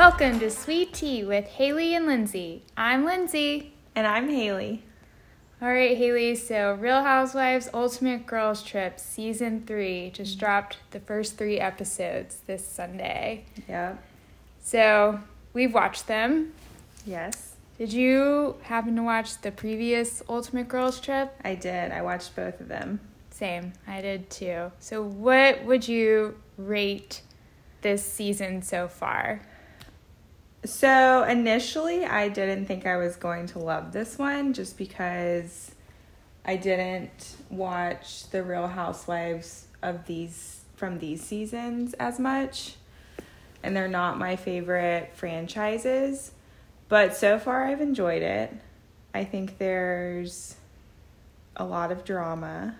Welcome to Sweet Tea with Hailey and Lindsey. I'm Lindsey. And I'm Hailey. All right, Hailey. So, Real Housewives Ultimate Girls Trip Season 3 just mm-hmm. dropped the first three episodes this Sunday. Yep. So, we've watched them. Yes. Did you happen to watch the previous Ultimate Girls Trip? I did. I watched both of them. Same. I did too. So, what would you rate this season so far? So, initially, I didn't think I was going to love this one just because I didn't watch The Real Housewives of these from these seasons as much. And they're not my favorite franchises. But so far, I've enjoyed it. I think there's a lot of drama.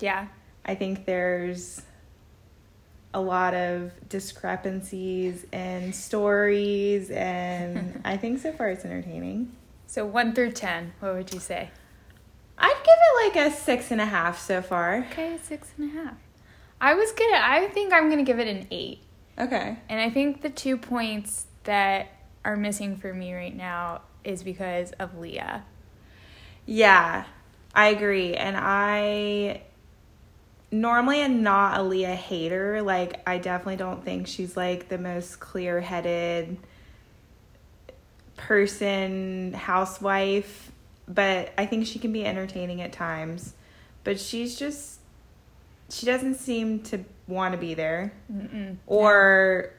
Yeah. I think there's a lot of discrepancies and stories, and I think so far it's entertaining. So, 1 through 10, what would you say? I'd give it like a six and a half so far. Okay, six and a half. I was gonna. I think I'm gonna give it an eight, Okay. and I think the two points that are missing for me right now is because of Leah. Yeah, I agree. And I normally am not a Leah hater. Like, I definitely don't think she's like the most clear headed person, housewife, but I think she can be entertaining at times. But she's just, she doesn't seem to want to be there. Mm-mm. Or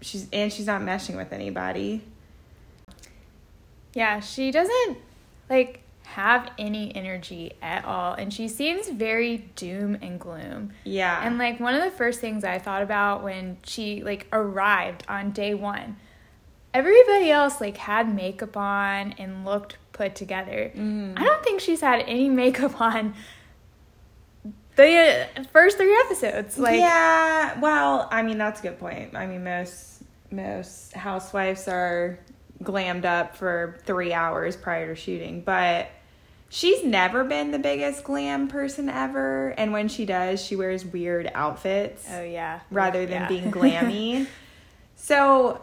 she's, and she's not meshing with anybody. Yeah, she doesn't like have any energy at all, and she seems very doom and gloom. Yeah. And like one of the first things I thought about when she like arrived on day one, everybody else like had makeup on and looked put together. Mhm. I don't think she's had any makeup on the first three episodes. Like, yeah, well, I mean that's a good point. I mean most most housewives are glammed up for three hours prior to shooting, but she's never been the biggest glam person ever. And when she does, she wears weird outfits oh yeah, rather than Yeah. being glammy. so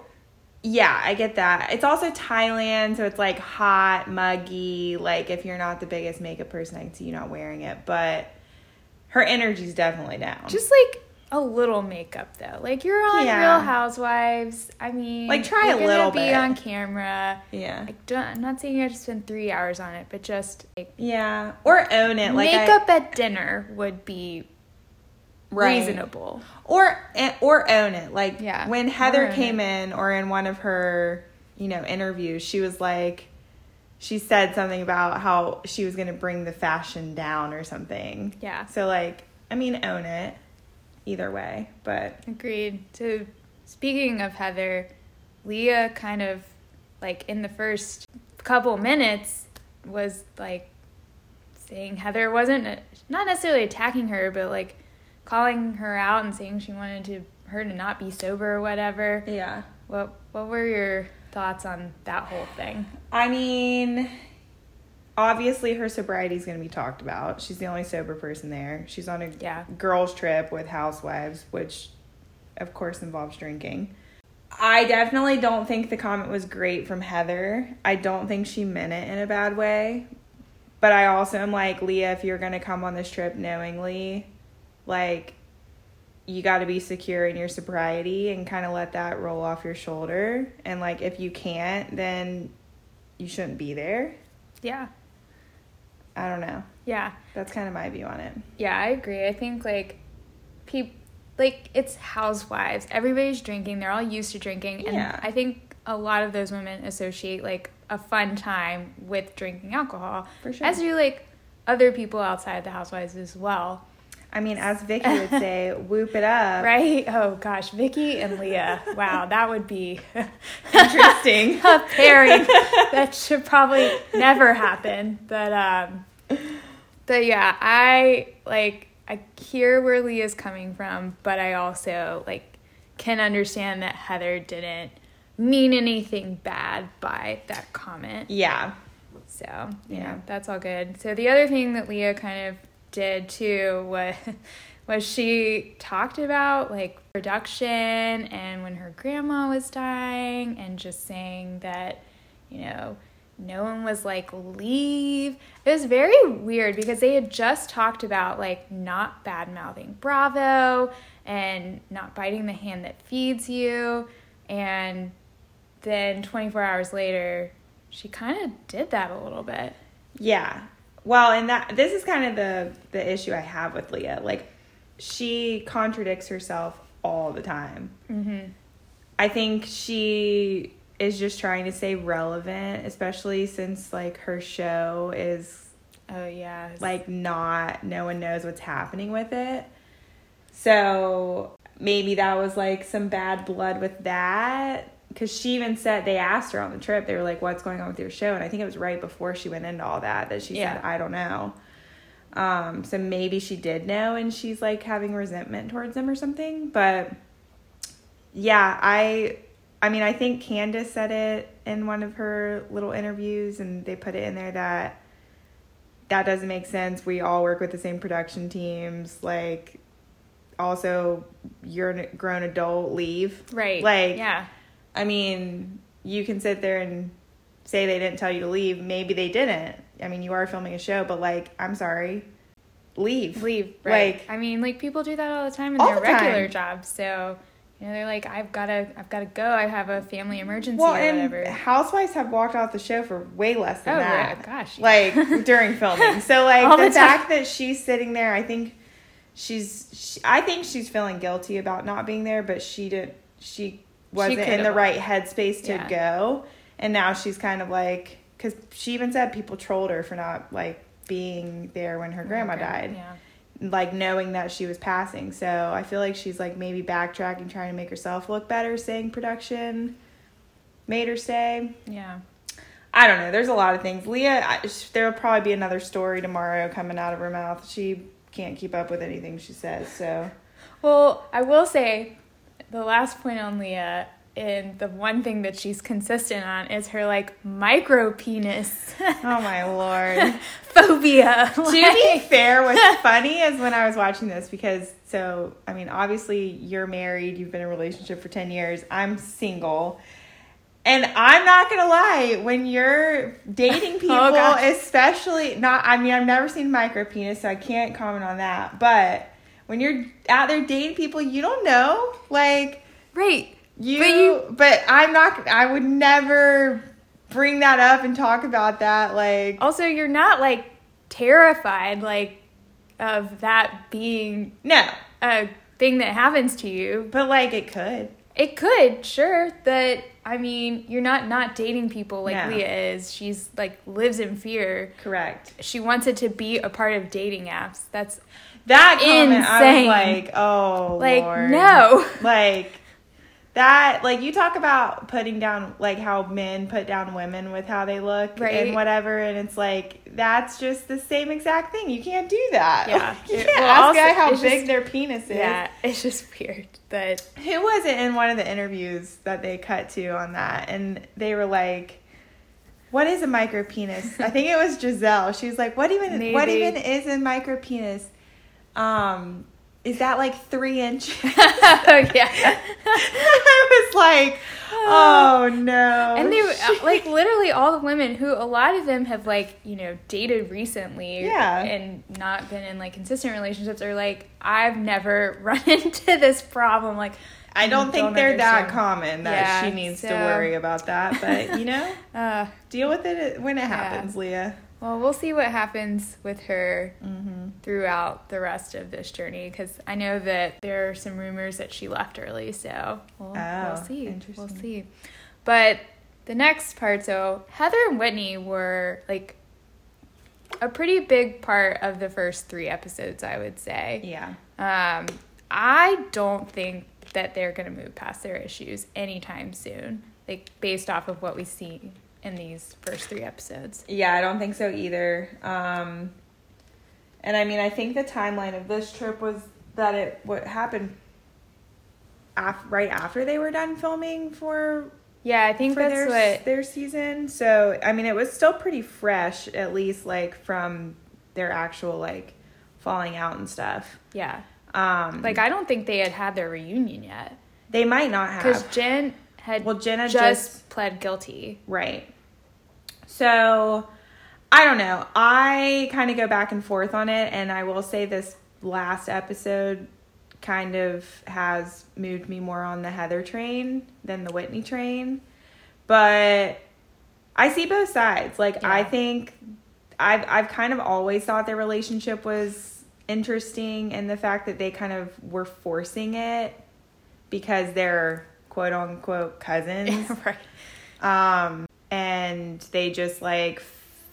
yeah, I get that. It's also Thailand, so it's like hot, muggy. Like if you're not the biggest makeup person, I can see you not wearing it, but her energy's definitely down. Just like a little makeup though. Like you're on Yeah. Real Housewives. I mean, Like, try you're a little be bit. on camera. yeah. Like, don't, I'm not saying you have to spend three hours on it, but just like, Yeah, or own it. Like I- makeup at dinner would be Right. reasonable. or eh, or own it. Like Yeah, when Heather came in, or in one of her you know interviews, she was like, she said something about how she was going to bring the fashion down or something. Yeah. So like, I mean, own it. Either way, but Agreed. So, speaking of Heather, Leah kind of like in the first couple minutes was like saying Heather wasn't uh, not necessarily attacking her, but like calling her out and saying she wanted to her to not be sober or whatever. yeah. What what were your thoughts on that whole thing? I mean, obviously her sobriety is going to be talked about. She's the only sober person there. She's on a Yeah. girls' trip with housewives, which of course involves drinking. I definitely don't think the comment was great from Heather. I don't think she meant it in a bad way. But I also am like, Leah, if you're going to come on this trip knowingly, like, you got to be secure in your sobriety and kind of let that roll off your shoulder. And, like, if you can't, then you shouldn't be there. Yeah. I don't know. Yeah. That's kind of my view on it. Yeah, I agree. I think like people like it's housewives. Everybody's drinking. They're all used to drinking, and Yeah. I think a lot of those women associate like a fun time with drinking alcohol, For sure. as do like other people outside the housewives as well. I mean, as Vicki would say, whoop it up. Right? Oh gosh, Vicki and Leah. Wow, that would be Interesting. a pairing that should probably never happen. But um but yeah, I like I hear where Leah's coming from, but I also like can understand that Heather didn't mean anything bad by that comment. Yeah. So, you Yeah. that's all good. So the other thing that Leah kind of did too was was she talked about like production and when her grandma was dying and just saying that, you know, no one was like leave. It was very weird because they had just talked about like not bad mouthing Bravo and not biting the hand that feeds you. And then 24 hours later, she kind of did that a little bit. Yeah. Well, and that this is kind of the the issue I have with Leah. Like she contradicts herself all the time. Mm-hmm. I think she is just trying to stay relevant, especially since like her show is Oh yeah. like not no one knows what's happening with it. So maybe that was like some bad blood with that because she even said they asked her on the trip they were like what's going on with your show and i think it was right before she went into all that that she Yeah. said i don't know um so maybe she did know and she's like having resentment towards them or something but yeah i i mean i think candace said it in one of her little interviews and they put it in there that that doesn't make sense we all work with the same production teams like also you're a grown adult leave right. like yeah. I mean, you can sit there and say they didn't tell you to leave. Maybe they didn't. I mean, you are filming a show, but like, I'm sorry, leave. leave. Right. Like- I mean, like people do that all the time in their the time. regular jobs. So you know, they're like, I've gotta, I've gotta go. I have a family emergency Well, or whatever. housewives have walked off the show for way less than Oh, that. yeah, gosh, yeah. Like during filming. So like All the, the fact that she's sitting there, I think she's. She, I think she's feeling guilty about not being there, but she did. She wasn't in the right headspace to Yeah. go, and now she's kind of like because she even said people trolled her for not like being there when her oh, grandma Okay, died Yeah. Like knowing that she was passing. So I feel like she's like maybe backtracking, trying to make herself look better, saying production made her stay. Yeah. I don't know. There's a lot of things. Leah, I, there'll probably be another story tomorrow coming out of her mouth. She can't keep up with anything she says. So Well, I will say the last point on Leah and the one thing that she's consistent on is her like micro penis oh my lord. phobia. to be fair, what's funny is when I was watching this because so I mean obviously you're married, you've been in a relationship for ten years. I'm single. And I'm not gonna lie, when you're dating oh, people, Oh, especially not I mean I've never seen micro penis, so I can't comment on that. But when you're out there dating people, you don't know. Like right. You, But you- but I'm not. I would never bring that up and talk about that. Like, Also, you're not like terrified like of that being no, a thing that happens to you. but like it could. It could, sure, That I mean, you're not not dating people like No. Leah is. She's like lives in fear. Correct. She wants it to be a part of dating apps. That's That comment, I Insane. was like, oh, like Lord. no. like that. Like you talk about putting down, like how men put down women with how they look Right. and whatever, and it's like that's just the same exact thing. You can't do that. Yeah. you It- can't well, ask also, guy how big just- their penis is. Yeah, it's just weird that Who was it in one of the interviews that they cut to on that? And they were like, "What is a micro penis?" I think it was Gizelle. She was like, "What even? What even is a micro penis? Um, is that like three inches?" oh yeah. I was like, "Oh no!" and they uh, like literally all the women who a lot of them have like you know dated recently Yeah. and not been in like consistent relationships are like i've never run into this problem like I don't think they're that common that Yeah, she needs to worry about that. But you know, uh deal with it when it happens, Leah. well we'll see what happens with her Mm-hmm. Throughout the rest of this journey because i know that there are some rumors that she left early so we'll, Oh, we'll see. We'll see. But the next part so heather and whitney were like a pretty big part of the first three episodes i would say. Yeah. um, i don't think that they're going to move past their issues anytime soon like based off of what we see in these first three episodes. Yeah, I don't think so either. Um, and I mean, I think the timeline of this trip was that it what happened af- right after they were done filming for yeah i think for that's their what their season. So I mean, it was still pretty fresh, at least like from their actual like falling out and stuff. yeah Um, Like I don't think they had had their reunion yet they might not have because. Jen had Well, Jen had just, just- pled guilty. Right. So, I don't know. I kind of go back and forth on it, and I will say this last episode kind of has moved me more on the Heather train than the Whitney train. But I see both sides. Like I think I've I've kind of always thought their relationship was interesting and the fact that they kind of were forcing it because they're quote unquote cousins right. um and they just like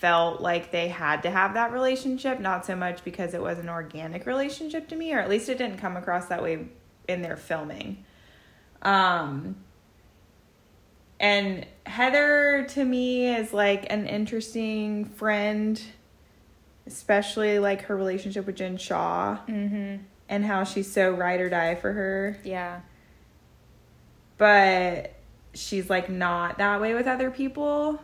felt like they had to have that relationship not so much because it was an organic relationship to me or at least it didn't come across that way in their filming um and heather to me is like an interesting friend especially like her relationship with jen shah Mm-hmm. and how she's so ride or die for her Yeah. but she's like not that way with other people.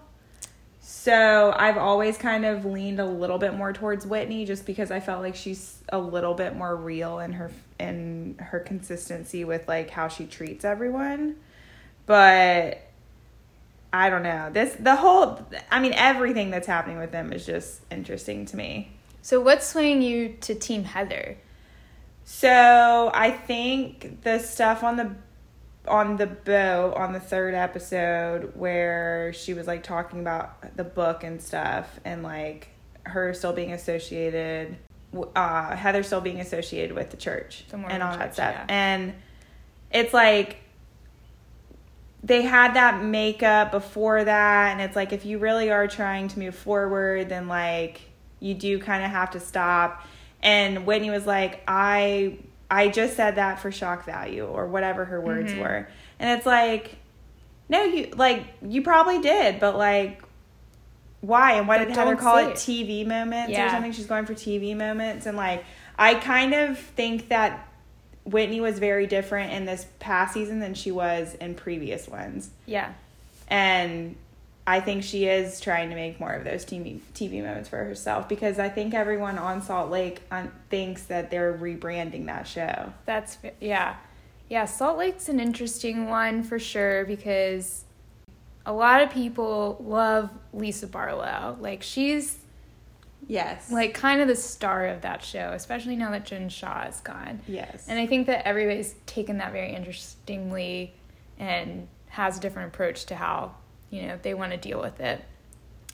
So I've always kind of leaned a little bit more towards Whitney just because I felt like she's a little bit more real in her in her consistency with like how she treats everyone. But I don't know. This the whole I mean everything that's happening with them is just interesting to me. So what's swaying you to Team Heather? So I think the stuff on the on the boat on the third episode where she was like talking about the book and stuff and like her still being associated uh Heather still being associated with the church and all that church, stuff. yeah. And it's like they had that makeup before that and it's like if you really are trying to move forward then like you do kind of have to stop and whitney was like i i just said that for shock value or whatever her words Mhm. were and it's like no you like you probably did but like why and why But did heather call it it. tv moments or something she's going for tv moments and like i kind of think that Whitney was very different in this past season than she was in previous ones. Yeah. And I think she is trying to make more of those TV, TV moments for herself because I think everyone on Salt Lake um, thinks that they're rebranding that show. That's yeah. Yeah, Salt Lake's an interesting one for sure because a lot of people love Lisa Barlow. Like she's Yes. like kind of the star of that show, especially now that Jen Shah is gone. yes. And I think that everybody's taken that very interestingly and has a different approach to how, you know, they want to deal with it.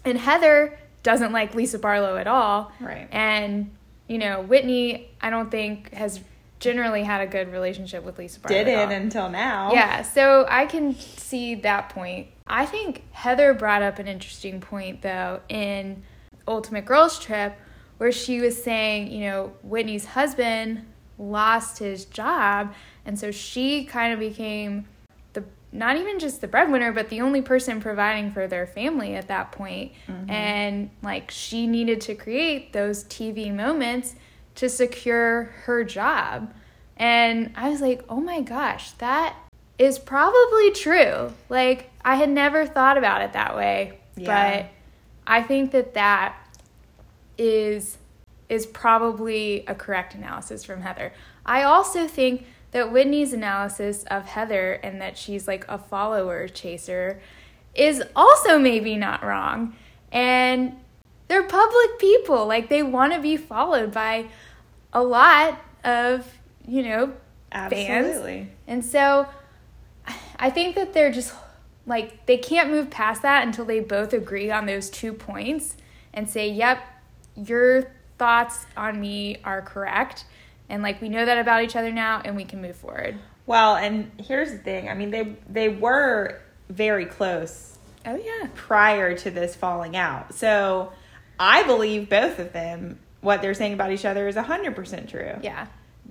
And Heather doesn't like Lisa Barlow at all. right. And, you know, Whitney, I don't think has generally had a good relationship with Lisa Barlow. Did at it until now. Yeah, so I can see that point. I think Heather brought up an interesting point though in Ultimate Girls Trip where she was saying, you know, Whitney's husband lost his job and so she kind of became not even just the breadwinner but the only person providing for their family at that point. Mm-hmm. and like she needed to create those TV moments to secure her job. And I was like, oh my gosh, that is probably true. Like, I had never thought about it that way. Yeah. But I think that that is is probably a correct analysis from Heather. I also think that Whitney's analysis of Heather and that she's like a follower chaser is also maybe not wrong. And they're public people. Like they want to be followed by a lot of, you know, fans. Absolutely. And so I think that they're just like they can't move past that until they both agree on those two points and say, "Yep, your thoughts on me are correct." And like we know that about each other now and we can move forward. Well, and here's the thing. I mean, they they were very close Oh yeah. prior to this falling out. So I believe both of them, what they're saying about each other is 100% true. Yeah.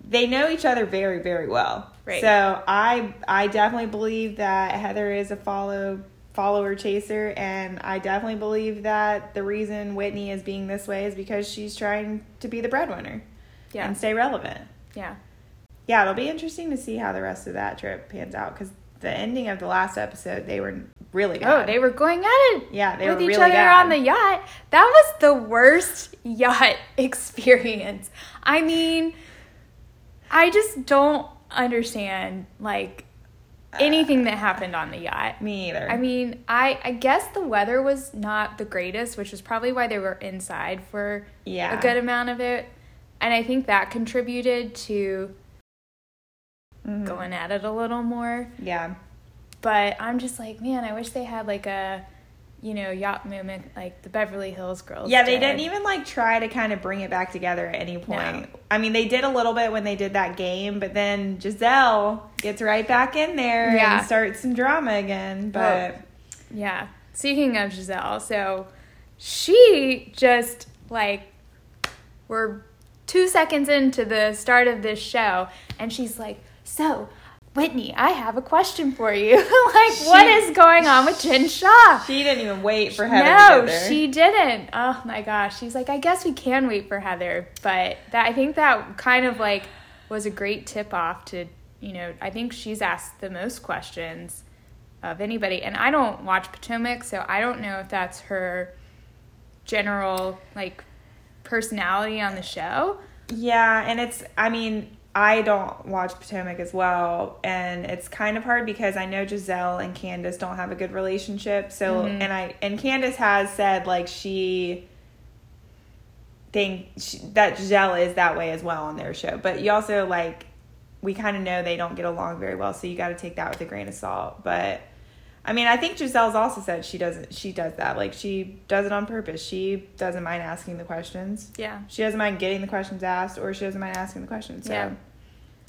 They know each other very, very well. Right. So I I definitely believe that Heather is a follow follower chaser and I definitely believe that the reason Whitney is being this way is because she's trying to be the breadwinner Yeah. and stay relevant. Yeah. Yeah, it'll be interesting to see how the rest of that trip pans out because the ending of the last episode, they were really bad. Oh, they were going at it Yeah, they with were each really other bad. on the yacht. That was the worst yacht experience. I mean, I just don't understand like uh, anything that happened on the yacht. Me either. I mean, I I guess the weather was not the greatest, which is probably why they were inside for yeah. a good amount of it. And I think that contributed to Mhm. going at it a little more. Yeah. But I'm just like, man, I wish they had like a, you know, yacht movement like the Beverly Hills girls. Yeah, they did. didn't even like try to kind of bring it back together at any point. No. I mean, they did a little bit when they did that game, but then Gizelle gets right back in there Yeah. and starts some drama again. But Yeah. Speaking of Gizelle, so she just like we're two seconds into the start of this show, and she's like, "So, Whitney, I have a question for you. like, what She- is going on with Jen Shah?" she didn't even wait for Heather no, she didn't. Oh my gosh. She's like, I guess we can wait for Heather. But that I think that kind of like was a great tip off to, you know, I think she's asked the most questions of anybody. And I don't watch Potomac, so I don't know if that's her general like personality on the show. Yeah, and it's I mean, I don't watch Potomac as well, and it's kind of hard because I know Gizelle and Candace don't have a good relationship. So, Mhm. and I and Candace has said like she think she, that Gizelle is that way as well on their show. But you also like we kind of know they don't get along very well, so you got to take that with a grain of salt. But I mean, I think Gizelle's also said she doesn't she does that. Like she does it on purpose. She doesn't mind asking the questions Yeah. she doesn't mind getting the questions asked or she doesn't mind asking the questions. So Yeah.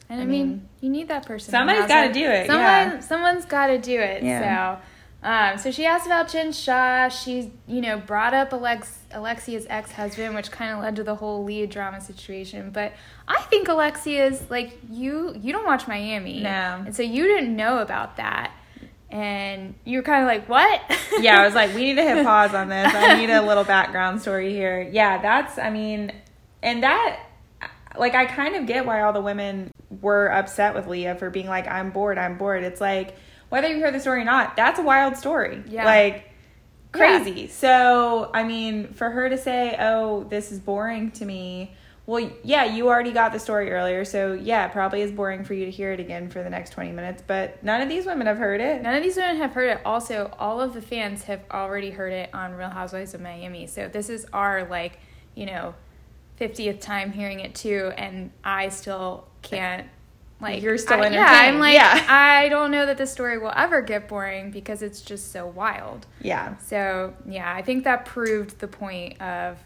And I, I mean, mean, you need that person. Somebody's gotta do it, Someone, yeah. someone's got to do it. Yeah. So, um, so she asked about Jen Shah. She, you know, brought up Alex, Alexia's ex-husband, which kind of led to the whole Leah drama situation. But I think Alexia's like you. You don't watch Miami, No. and so you didn't know about that. And you were kind of like, "What?" yeah, I was like, we need to hit pause on this. I need a little background story here. Yeah, that's I mean, and that like I kind of get why all the women were upset with Leah for being like, I'm bored, I'm bored. It's like whether you hear the story or not, that's a wild story. Yeah. Like Yeah. crazy. So, I mean, for her to say, "Oh, this is boring to me." Well, yeah, you already got the story earlier, so yeah, it probably is boring for you to hear it again for the next 20 minutes, but none of these women have heard it. None of these women have heard it. Also, all of the fans have already heard it on Real Housewives of Miami. So this is our like, you know, fiftieth time hearing it too, and I still can't like. You're still I, Yeah, I'm like, Yeah. I don't know that the story will ever get boring because it's just so wild. Yeah. So yeah, I think that proved the point of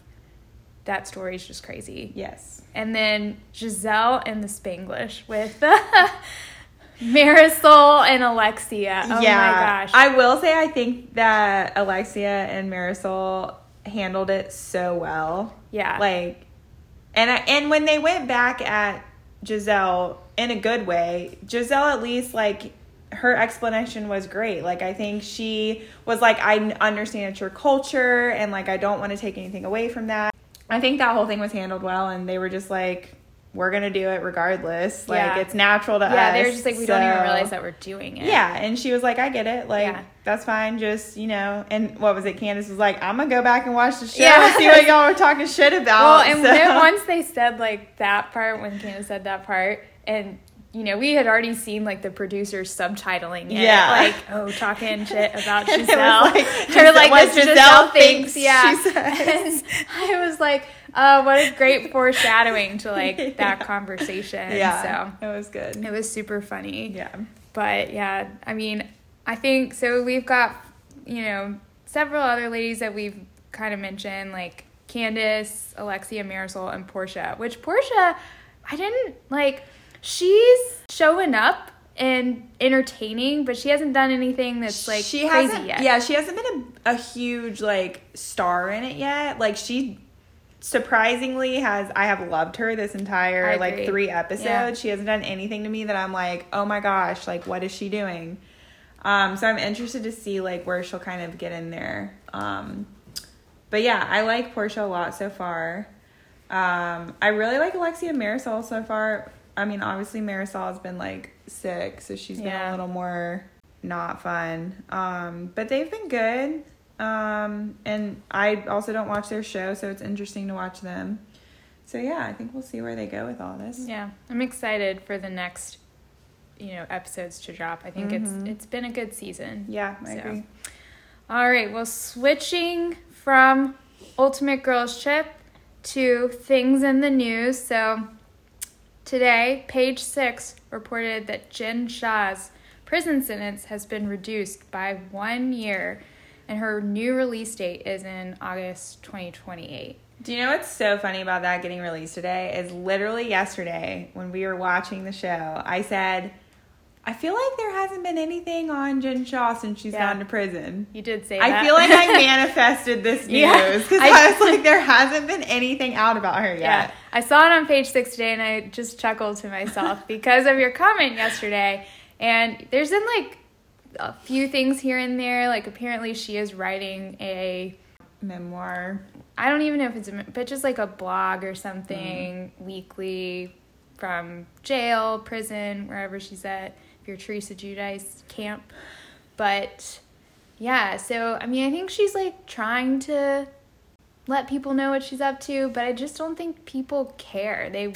that story is just crazy. Yes. And then Gizelle and the Spanglish with Marysol and Alexia. Oh yeah. my gosh. I will say I think that Alexia and Marysol handled it so well. yeah. Like and I, and when they went back at Gizelle in a good way, Gizelle at least like her explanation was great. Like I think she was like I understand it's your culture and like I don't want to take anything away from that. I think that whole thing was handled well and they were just like we're going to do it regardless. Like Yeah. it's natural to us. yeah, they were just like, we don't even realize that we're doing it. yeah, and she was like, I get it. Like, Yeah. that's fine. Just, you know, and what was it? Candace was like, I'm going to go back and watch the show Yeah. and see what y'all were talking shit about. Well, and So- then once they said like that part, when Candace said that part, and you know, we had already seen like the producers subtitling it, Yeah. like oh, talking shit about And it was Gizelle. like, Her like what this Gizelle thinks yeah. she says. And I was like, oh, what a great foreshadowing to like that Yeah. conversation. yeah, So it was good. it was super funny. Yeah. But yeah, I mean, I think so. We've got, you know, several other ladies that we've kind of mentioned, like Candace, Alexia, Marysol, and Porsha. Which Porsha, I didn't like. She's showing up and entertaining, but she hasn't done anything that's like she crazy hasn't, yet. Yeah, she hasn't been a, a huge like star in it yet. Like she surprisingly has I have loved her this entire like three episodes. Yeah. She hasn't done anything to me that I'm like, oh my gosh, like what is she doing? Um, so I'm interested to see like where she'll kind of get in there. Um, but yeah, I like Porsha a lot so far. Um, I really like Alexia Marysol so far. I mean, obviously Marysol has been like sick, so she's been a little more not fun. Um, but they've been good. Um, and I also don't watch their show, so it's interesting to watch them. So yeah, I think we'll see where they go with all this. Yeah, I'm excited for the next, you know, episodes to drop. I think Mhm. it's it's been a good season. Yeah, I So. agree. All right, well, switching from Ultimate Girls Trip to things in the news. So, today, page six reported that Jen Shah's prison sentence has been reduced by one year, and her new release date is in August 2028. Do you know what's so funny about that getting released today? Is literally yesterday when we were watching the show, I said, I feel like there hasn't been anything on Jen Shah since she's Yeah. gone to prison. You did say I that. feel like I manifested this news Yeah, because I- I, was like, there hasn't been anything out about her yet. Yeah, I saw it on page six today, and I just chuckled to myself because of your comment yesterday. And there's been like a few things here and there. Like apparently, she is writing a. Memoir. I don't even know if it's a, but just like a blog or something mm. weekly from jail, prison, wherever she's at. If you're Teresa Giudice camp, but yeah. So I mean, I think she's like trying to let people know what she's up to, but I just don't think people care. They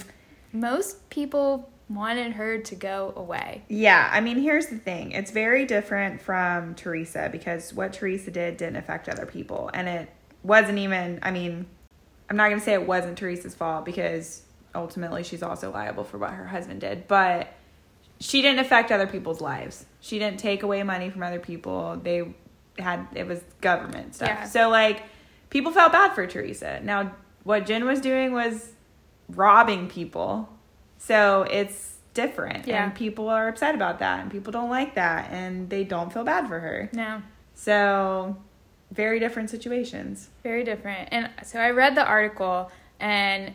most people wanted her to go away. Yeah, I mean, here's the thing. It's very different from Teresa because what Teresa did didn't affect other people. And it wasn't even, I mean, I'm not going to say it wasn't Teresa's fault because ultimately she's also liable for what her husband did. But she didn't affect other people's lives. She didn't take away money from other people. They had, it was government stuff. Yeah. So, like, people felt bad for Teresa. Now, what Jen was doing was robbing people. So it's different. Yeah. And people are upset about that. And people don't like that. And they don't feel bad for her. No. So, very different situations. Very different. And so I read the article and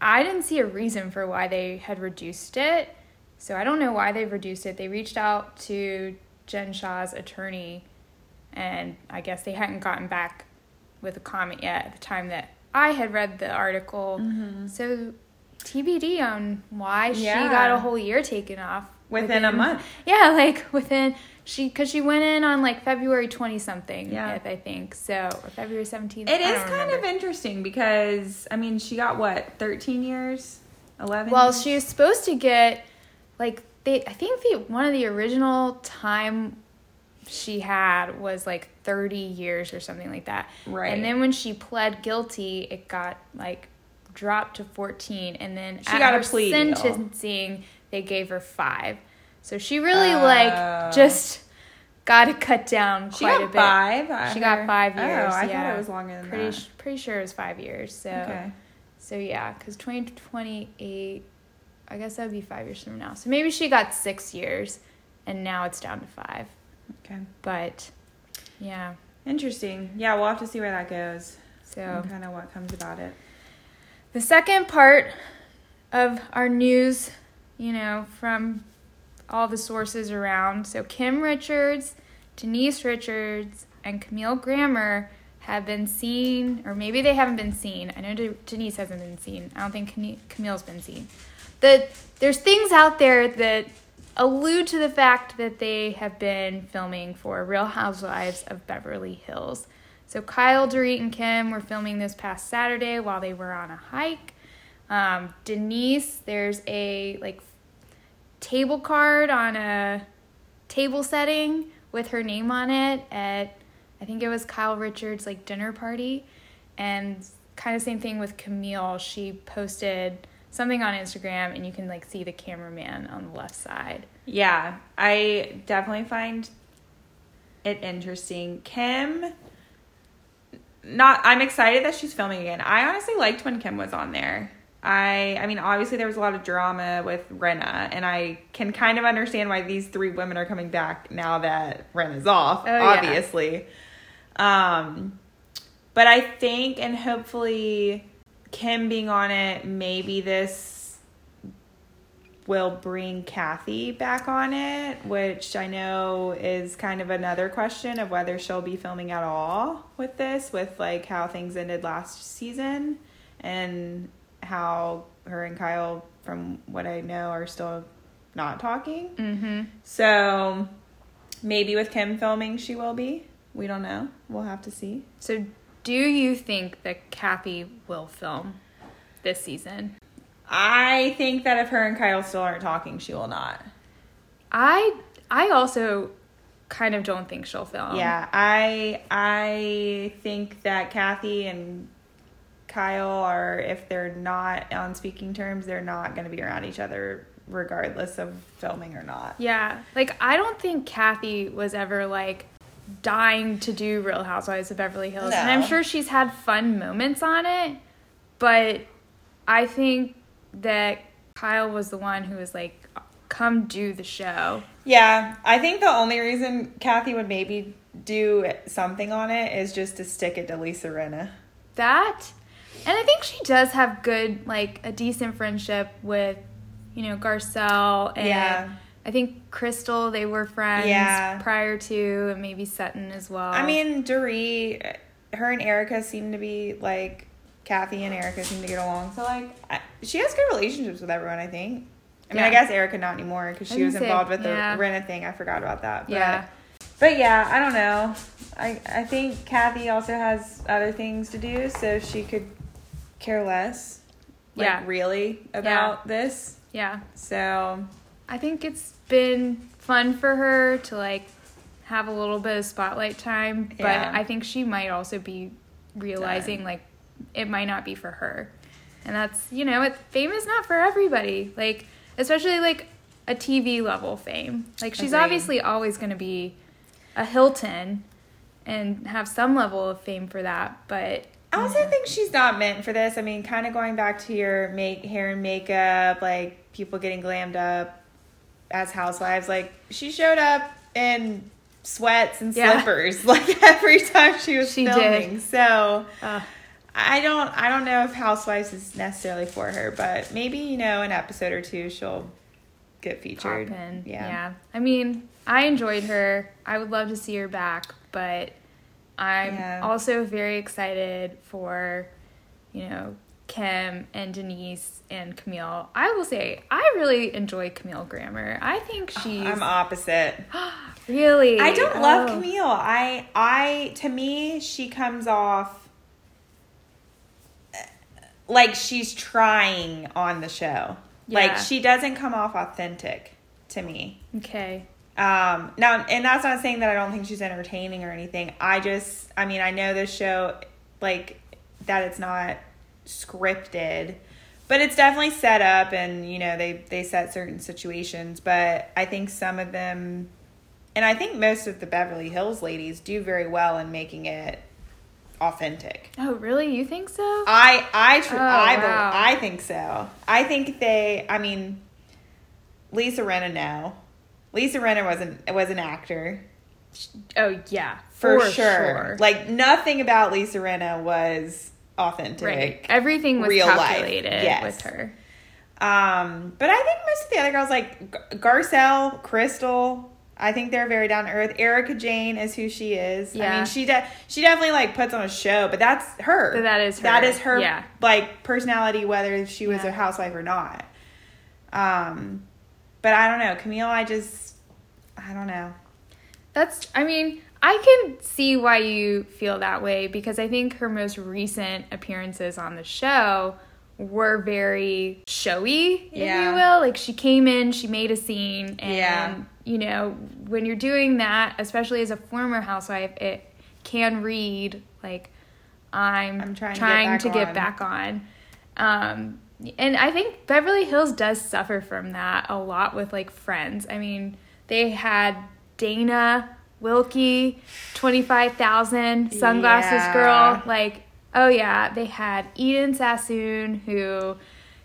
I didn't see a reason for why they had reduced it. So I don't know why they've reduced it. They reached out to Jen Shah's attorney and I guess they hadn't gotten back with a comment yet at the time that I had read the article. Mm-hmm. So TBD on why she got a whole year taken off Within a month. Yeah, like within she because she went in on like February twenty something. Yeah. I think so, or February seventeenth. It is kind of interesting because, I mean, she got what, 13 years? 11? Well, she was supposed to get like they. I think the one of the original time she had was like thirty years or something like that. Right. And then when she pled guilty, it got like dropped to fourteen, and then She at got a her plea deal. sentencing, they gave her five. So she really Oh. like just got to cut down She quite got a bit. five? She got five oh, years. Oh, I yeah. thought it was longer than pretty that. pretty sure it was five years. So Okay. so yeah, twenty eight, I guess that would be five years from now. So maybe she got six years, and now it's down to five. Okay. But yeah, Interesting. Yeah, we'll have to see where that goes. so kind of what comes about it. the second part of our news, you know, from all the sources around. So Kim Richards, Denise Richards, and Camille Grammer have been seen, or maybe they haven't been seen. I know De- Denise hasn't been seen. I don't think Camille's been seen. The, there's things out there that allude to the fact that they have been filming for Real Housewives of Beverly Hills. So Kyle, Dorit, and Kim were filming this past Saturday while they were on a hike. Um, Denise, there's a like table card on a table setting with her name on it at I think it was Kyle Richards like dinner party and kind of same thing with Camille she posted something on Instagram and you can like see the cameraman on the left side Yeah, I definitely find it interesting. Kim, not. I'm excited that she's filming again. I honestly liked when Kim was on there. I, I mean, obviously there was a lot of drama with Rinna, and I can kind of understand why these three women are coming back now that Rinna's off. Oh, yeah. obviously, um, but I think and hopefully Kim being on it, maybe this will bring Kathy back on it, which I know is kind of another question of whether she'll be filming at all with this, with like how things ended last season and how her and Kyle, from what I know, are still not talking. mm-hmm So maybe with Kim filming, she will be. We don't know. We'll have to see. so do you think that Kathy will film this season. I think that if her and Kyle still aren't talking, she will not. I I also kind of don't think she'll film. Yeah, I I think that Kathy and Kyle are if they're not on speaking terms, they're not going to be around each other regardless of filming or not. Yeah. Like I don't think Kathy was ever like dying to do Real Housewives of Beverly Hills. And I'm sure she's had fun moments on it, but I think that Kyle was the one who was like come do the show. Yeah, I think the only reason Kathy would maybe do something on it is just to stick it to Lisa Rinna. that and i think she does have good like a decent friendship with you know garcelle and Yeah. I think crystal they were friends Yeah. prior to and maybe sutton as well I mean, Dorit, her and Erika seem to be like Kathy and Erika seem to get along. So like, I, she has good relationships with everyone. I think. I mean, I guess Erika not anymore because she was say, involved with the yeah. Rinna thing. I forgot about that. But, Yeah. But yeah, I don't know. I I think Kathy also has other things to do, so she could care less. Like, Yeah. Really about this. yeah So i think it's been fun for her to like have a little bit of spotlight time but Yeah. i think she might also be realizing like it might not be for her and that's you know it fame is not for everybody like especially like a tv level fame like she's Agreed. obviously always going to be a hilton and have some level of fame for that but I also think she's not meant for this. I mean, kind of going back to your make hair and makeup, like people getting glammed up as housewives. Like she showed up in sweats and Yeah. slippers, like every time she was She did. filming. So uh, I don't, I don't know if Housewives is necessarily for her, but maybe you know, an episode or two she'll get featured. Yeah. yeah. I mean, I enjoyed her. I would love to see her back, but I'm Yeah. also very excited for, you know, Kim and Denise and Camille. I will say, I really enjoy Camille Grammer. I think she's I'm opposite. really. I don't love oh. Camille. I I to me she comes off uh, like she's trying on the show. Like she doesn't come off authentic to me. Okay. Um now and that's not saying that I don't think she's entertaining or anything. I just I mean I know this show like that it's not scripted but it's definitely set up and you know they they set certain situations but i think some of them and i think most of the beverly hills ladies do very well in making it authentic Oh, really? You think so? i i tr- Oh, I, wow. I think so i think they i mean lisa rinna no lisa rinna was an was an actor oh, yeah. for, For, sure. like nothing about lisa rinna was authentic right. Everything was real life. calculated Yes. with her. Um, but I think most of the other girls, like Gar- Garcelle, Crystal, I think they're very down to earth. Erika Jayne is who she is. I mean, she de- she definitely like puts on a show, but that's her. But that is her. is her. Yeah. Like personality, whether she was Yeah. a housewife or not. Um, but I don't know, Camille. I just, I don't know. That's, I mean, I can see why you feel that way because I think her most recent appearances on the show were very showy, if Yeah. you will. Like she came in, she made a scene, and Yeah. you know, when you're doing that, especially as a former housewife, it can read like I'm, I'm trying to get back to get on. back on. Um, and I think Beverly Hills does suffer from that a lot with like friends. I mean, they had Dana Wilkey, 25,000, Sunglasses Yeah. Girl. Like, oh yeah, they had Eden Sassoon, who,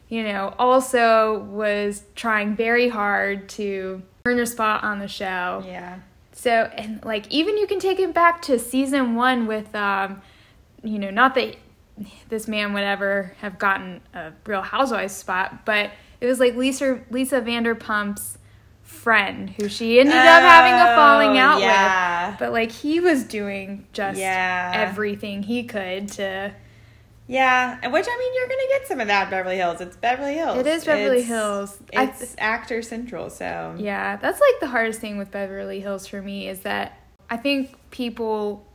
you know, also was trying very hard to earn her spot on the show. Yeah. So, and like, even you can take it back to season one with, um, you know, not that this man would ever have gotten a Real Housewives spot, but it was like Lisa Lisa Vanderpump's friend who she ended up having a falling Oh, out yeah. with. But like, he was doing just Yeah. everything he could to. Yeah, and which I mean, you're gonna get some of that Beverly Hills. It's Beverly Hills. It is Beverly It's- Hills. I th- It's actor central, so Yeah, that's like the hardest thing with Beverly Hills for me is that I think people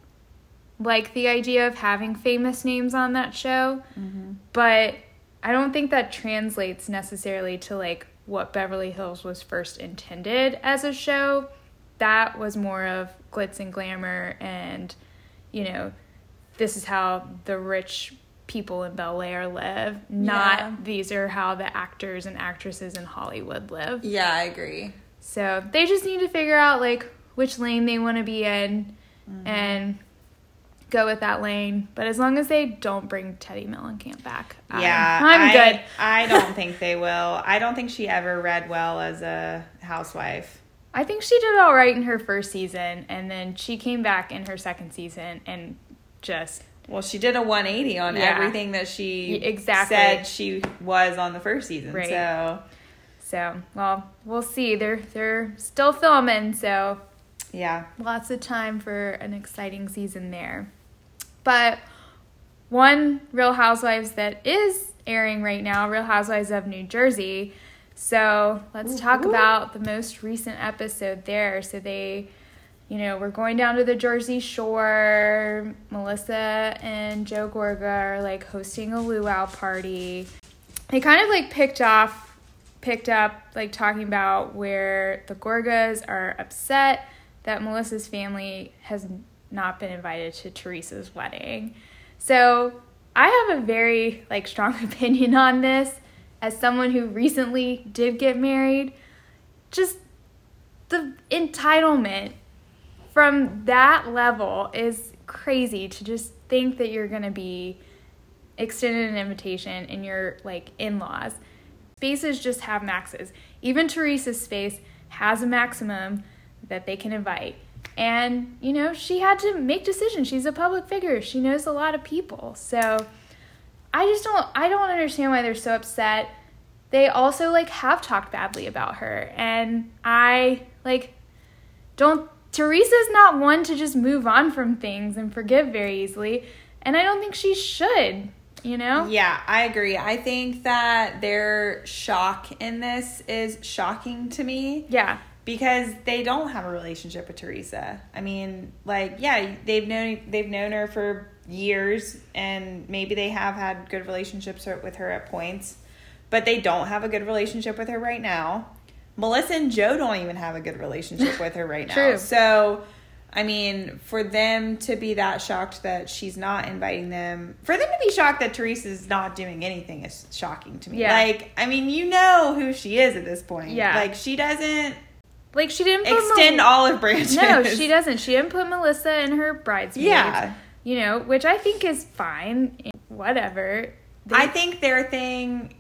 like the idea of having famous names on that show, Mm-hmm. but I don't think that translates necessarily to like what Beverly Hills was first intended as a show. That was more of glitz and glamour and, you know, this is how the rich people in Bel Air live, not Yeah. these are how the actors and actresses in Hollywood live. Yeah, I agree. So they just need to figure out like which lane they want to be in Mm-hmm. and go with that lane. But as long as they don't bring Teddi Mellencamp back, I'm- Yeah, I'm, I- good. I don't think they will. I don't think she ever read well as a housewife. I think she did all right in her first season, and then she came back in her second season and just Well, she did a 180 on Yeah. everything that she exactly. said she was on the first season. Right. So, so well, we'll see. They're they're still filming, so yeah. lots of time for an exciting season there. But one Real Housewives that is airing right now, Real Housewives of New Jersey. So let's talk Woo-hoo. about the most recent episode there. So they, you know, we're going down to the Jersey Shore. Melissa and Joe Gorga are like hosting a luau party. They kind of like picked off, picked up like talking about where the Gorgas are upset that Melissa's family has not been invited to Teresa's wedding. So I have a very like strong opinion on this as someone who recently did get married. Just the entitlement from that level is crazy to just think that you're going to be extended an invitation and your like in-laws spaces just have maxes even teresa's space has a maximum that they can invite and you know she had to make decisions. She's a public figure. She knows a lot of people. So i just don't i don't understand why they're so upset. They also like have talked badly about her. And i like don't teresa's not one to just move on from things and forgive very easily. And i don't think she should you know? Yeah, I agree. I think that their shock in this is shocking to me. yeah because they don't have a relationship with Teresa. I mean, like, yeah, they've known they've known her for years, and maybe they have had good relationships with her at points, but they don't have a good relationship with her right now. Melissa and Joe don't even have a good relationship with her right now. True. So, I mean, for them to be that shocked that she's not inviting them, for them to be shocked that Teresa's not doing anything is shocking to me. Yeah. Like, I mean, you know who she is at this point. Yeah. Like, she doesn't like she didn't put extend Mel- olive branches. no she doesn't she didn't put melissa in her bridesmaids Yeah. you know which i think is fine whatever They- I think their thing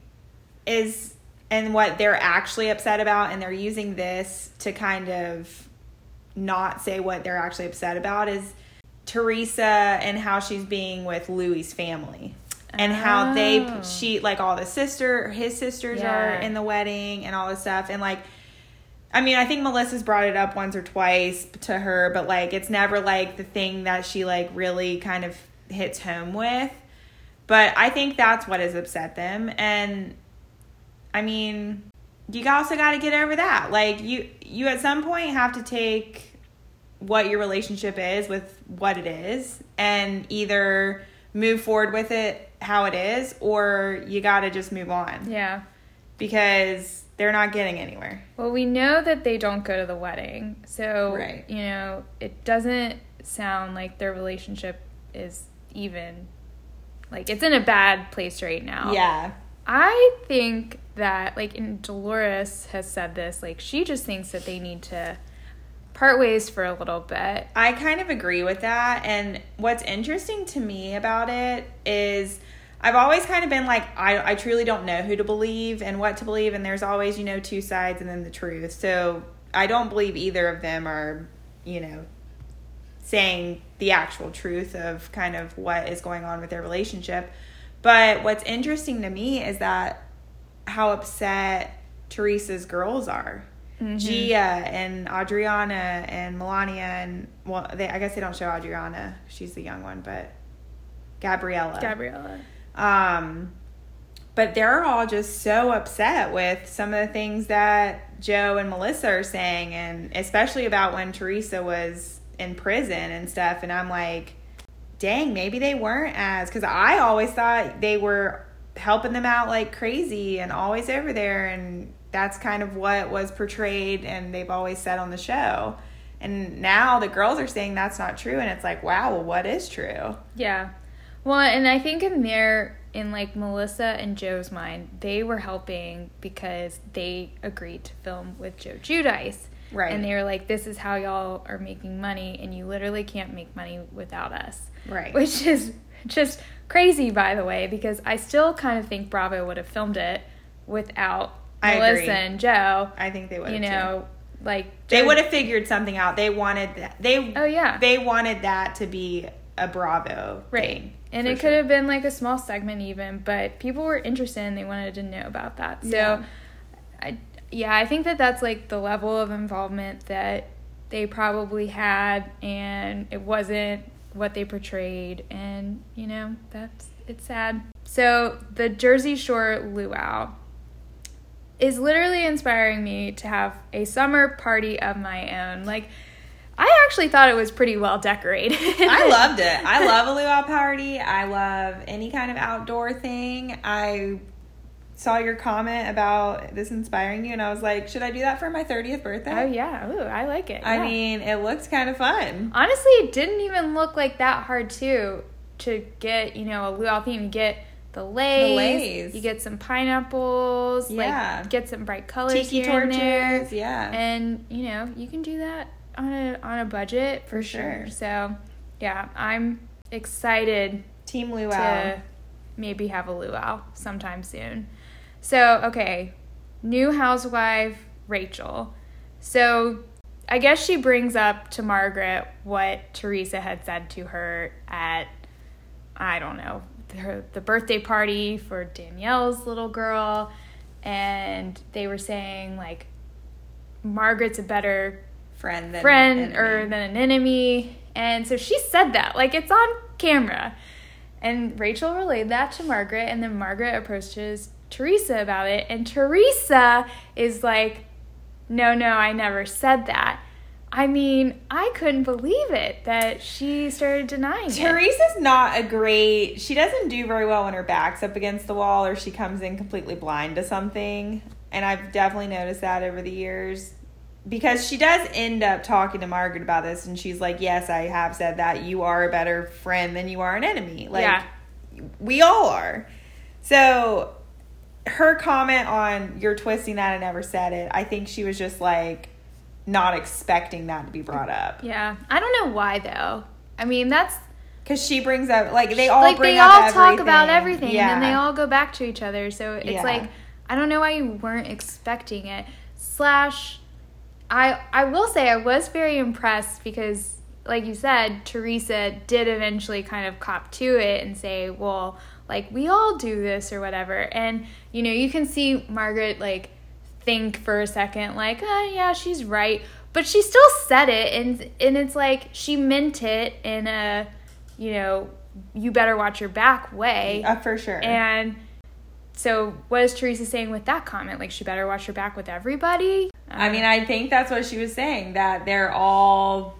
is, and what they're actually upset about, and they're using this to kind of not say what they're actually upset about, is Teresa and how she's being with Louis's family. And how they, Oh. she, like all the sister, his sisters are in the wedding and all this stuff. And like, I mean, I think Melissa's brought it up once or twice to her, but like, it's never like the thing that she like really kind of hits home with. But I think that's what has upset them. And I mean, you also got to get over that. Like you you at some point have to take what your relationship is with what it is and either move forward with it how it is or you got to just move on yeah because they're not getting anywhere. well we know that they don't go to the wedding so Right. you know it doesn't sound like their relationship is even like it's in a bad place right now Yeah. I think that like and Dolores has said this, like she just thinks that they need to part ways for a little bit. I kind of agree with that. And what's interesting to me about it is I've always kind of been like, I, I truly don't know who to believe and what to believe. And there's always, you know, two sides and then the truth. So I don't believe either of them are, you know, saying the actual truth of kind of what is going on with their relationship. But what's interesting to me is that how upset Teresa's girls are. Mm-hmm. Gia and Audriana and Milania and well, they, I guess they don't show Audriana. She's the young one, but Gabriella. Gabriella. Um, but they're all just so upset with some of the things that Joe and Melissa are saying, and especially about when Teresa was in prison and stuff. And I'm like, dang, maybe they weren't as because I always thought they were helping them out like crazy and always over there and that's kind of what was portrayed and they've always said on the show. And now the girls are saying that's not true and it's like, wow, well what is true? Yeah. Well, and I think in their in like Melissa and Joe's mind, they were helping because they agreed to film with Joe Giudice. Right. And they were like, This is how y'all are making money and you literally can't make money without us. Right. Which is just crazy by the way, because I still kind of think Bravo would have filmed it without I Melissa agree. and Joe. I think they would You have, too. know, like They would have figured something out. They wanted that. They Oh yeah. they wanted that to be a Bravo Right. thing, And for it sure. could have been like a small segment even, but people were interested and they wanted to know about that. So Yeah. I yeah, I think that that's like the level of involvement that they probably had and it wasn't what they portrayed and you know, that's it's sad. So the Jersey Shore luau is literally inspiring me to have a summer party of my own. Like I actually thought it was pretty well decorated. I loved it. I love a luau party. I love any kind of outdoor thing. I saw your comment about this inspiring you, and I was like, should I do that for my 30th birthday? Oh yeah, ooh, I like it. I yeah. mean, it looks kind of fun. honestly, it didn't even look like that hard too to get. You know, a luau theme. You get the leis, leis. you get some pineapples, Yeah. like get some bright colors Tiki here and there, torches, yeah. and you know you can do that on a on a budget for, sure. sure. So, yeah, I'm excited Team luau. to maybe have a luau sometime soon. So, okay, new housewife Rachel. So, I guess she brings up to Margaret what Teresa had said to her at, I don't know, her, the birthday party for Danielle's little girl. And they were saying, like, Margaret's a better friend than friend enemy. or than an enemy. And so she said that, like it's on camera. And Rachel relayed that to Margaret, and then Margaret approaches Teresa about it, and Teresa is like, No, no, I never said that. I mean, I couldn't believe it that she started denying it. Teresa's not a great. She doesn't do very well when her back's up against the wall or she comes in completely blind to something. And I've definitely noticed that over the years. Because she does end up talking to Margaret about this, and she's like, Yes, I have said that. You are a better friend than you are an enemy. Like, Yeah. we all are. So, her comment on you're twisting that I never said it, I think she was just like not expecting that to be brought up. Yeah, I don't know why though. I mean, that's Because she brings up like they all like they all talk about everything Yeah. and then they all go back to each other so it's Yeah. like i don't know why you weren't expecting it slash i i will say i was very impressed because like you said teresa did eventually kind of cop to it and say well like we all do this or whatever. And you know you can see margaret like think for a second like oh yeah she's right. But she still said it and and it's like she meant it in a you know you better watch your back way. Uh, for sure. and so what is teresa saying with that comment like she better watch her back with everybody I mean, I think that's what she was saying that they're all,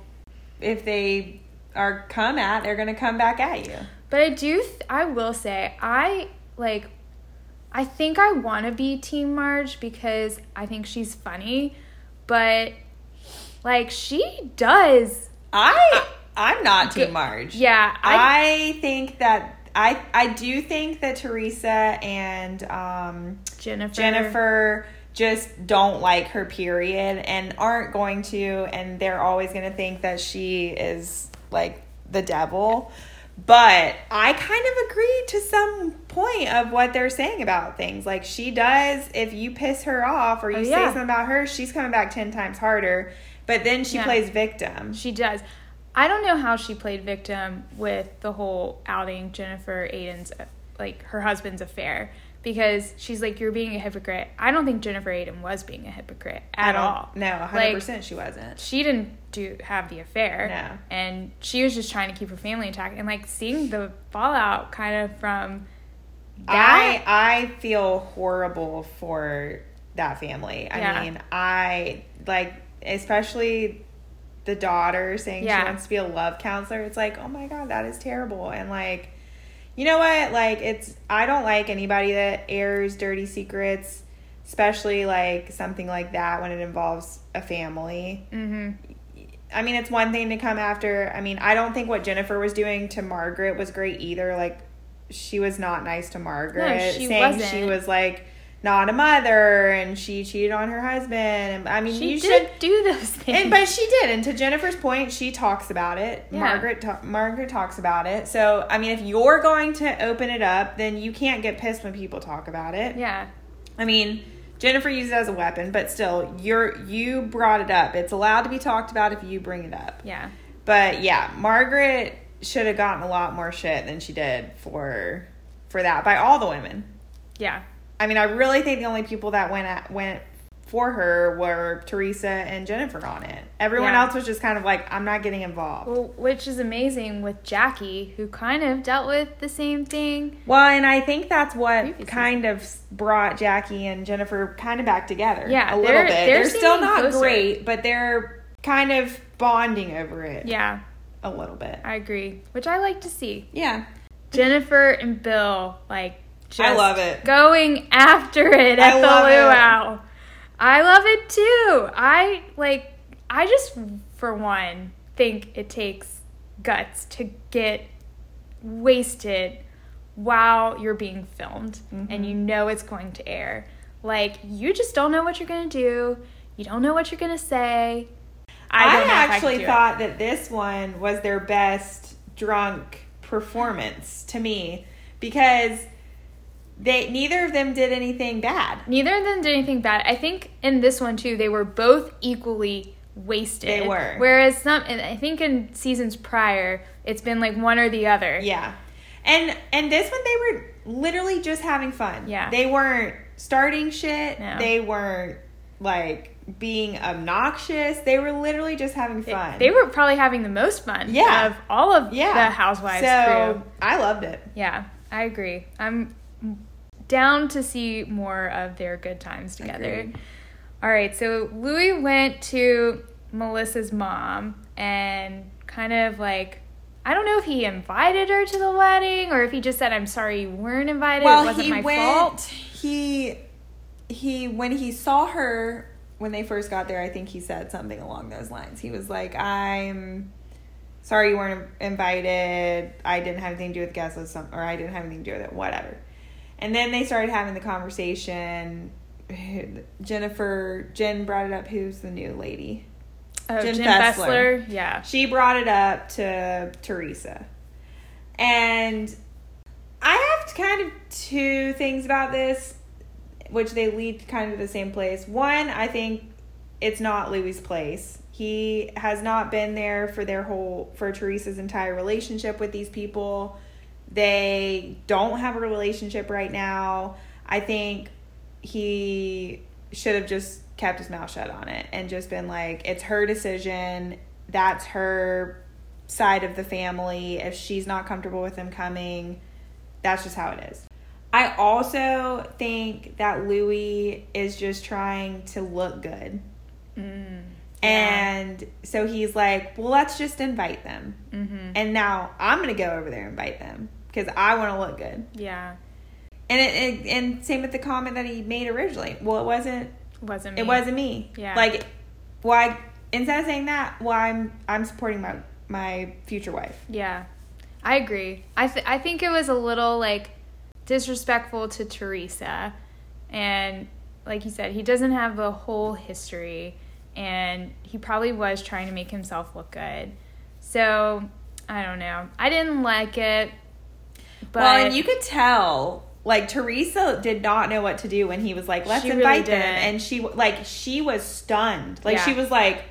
if they are come at, they're going to come back at you. But I do, th- I will say, I like, I think I want to be Team Marge because I think she's funny, but like, she does. I, uh, I'm not Team Marge. Yeah, I, I think that I, I do think that Teresa and um, Jennifer. Jennifer just don't like her period and aren't going to and they're always going to think that she is like the devil but i kind of agree to some point of what they're saying about things like she does if you piss her off or you Oh, say something about her she's coming back 10 times harder but then she Yeah. plays victim She does. I don't know how she played victim with the whole outing Jennifer Aydin's, like, her husband's affair. Because she's like, you're being a hypocrite. I don't think Jennifer Aydin was being a hypocrite at all. no 100% she wasn't she didn't do have the affair. No. And she was just trying to keep her family intact. And like seeing the fallout kind of from that. I I feel horrible for that family. I Yeah. mean, I like especially the daughter saying Yeah. she wants to be a love counselor. It's like, oh my god, that is terrible. And like, You know what? Like it's I don't like anybody that airs dirty secrets, especially like something like that when it involves a family. Mm-hmm. I mean, it's one thing to come after. I mean, I don't think what Jennifer was doing to Margaret was great either. Like, she was not nice to Margaret. she saying wasn't. she was like not a mother and she cheated on her husband. And I mean, She you did should. do those things. And but she did, and to Jennifer's point, she talks about it. Yeah. Margaret ta- Margaret talks about it. So I mean, if you're going to open it up, then you can't get pissed when people talk about it. yeah. I mean, Jennifer used it as a weapon, but still, you're you brought it up. It's allowed to be talked about if you bring it up. Yeah. But yeah, Margaret should have gotten a lot more shit than she did for for that by all the women. Yeah. I mean, I really think the only people that went at, went for her were Teresa and Jennifer on it. Everyone Yeah. else was just kind of like, I'm not getting involved. Well, which is amazing with Jackie, who kind of dealt with the same thing. Well, and I think that's what Previously. kind of brought Jackie and Jennifer kind of back together. Yeah, a little they're- bit. they're They're, still not closer. great, but they're kind of bonding over it Yeah, a little bit. I agree, which I like to see. Yeah, Jennifer and Bill, like, I love it. Going after it I at the love it. I love it too. I like. I just, for one, think it takes guts to get wasted while you're being filmed Mm-hmm. and you know it's going to air. Like you just don't know what you're gonna do. You don't know what you're gonna say. I, don't know if I actually it. thought that this one was their best drunk performance to me because they neither of them did anything bad. Neither of them did anything bad. I think in this one too, they were both equally wasted. They were. Whereas some, I think in seasons prior, it's been like one or the other. Yeah. And and this one they were literally just having fun. Yeah. They weren't starting shit. No. They weren't like being obnoxious. They were literally just having They- fun. They were probably having the most fun. Yeah. Of all of yeah. the Housewives so, crew. I loved it. Yeah, I agree. I'm down to see more of their good times together. Agreed. All right, so Louis went to Melissa's mom and kind of like I don't know if he invited her to the wedding or if he just said I'm sorry you weren't invited. it Well, wasn't he my went fault. he he when he saw her when they first got there, I think he said something along those lines. He was like, "I'm sorry you weren't invited. I didn't have anything to do with the guest list, or I didn't have anything to do with it. Whatever." And then they started having the conversation. Jennifer Jen brought it up. Who's the new lady? Oh, Jen Jen, Fessler. Fessler. Yeah. She brought it up to Teresa. And I have kind of two things about this, which they lead kind of to the same place. One, I think it's not Louis' place. He has not been there for their whole, for Teresa's entire relationship with these people. They don't have a relationship right now. I think he should have just kept his mouth shut on it and just been like, it's her decision. That's her side of the family. If she's not comfortable with him coming, that's just how it is. I also think that Louis is just trying to look good. Mm. And so he's like, well, let's just invite them. Mm-hmm. And now I'm going to go over there and invite them because I want to look good. Yeah. And it, it, and same with the comment that he made originally. Well, it wasn't Wasn't me. it wasn't me. Yeah. Like why instead of saying that, well I'm I'm supporting my my future wife. Yeah, I agree. I th- I think it was a little like disrespectful to Teresa, and like you said, he doesn't have a whole history, and he probably was trying to make himself look good. So I don't know. I didn't like it, but well, and you could tell like Teresa did not know what to do when he was like, "Let's She really invite them," and she like she was stunned. Like Yeah. she was like,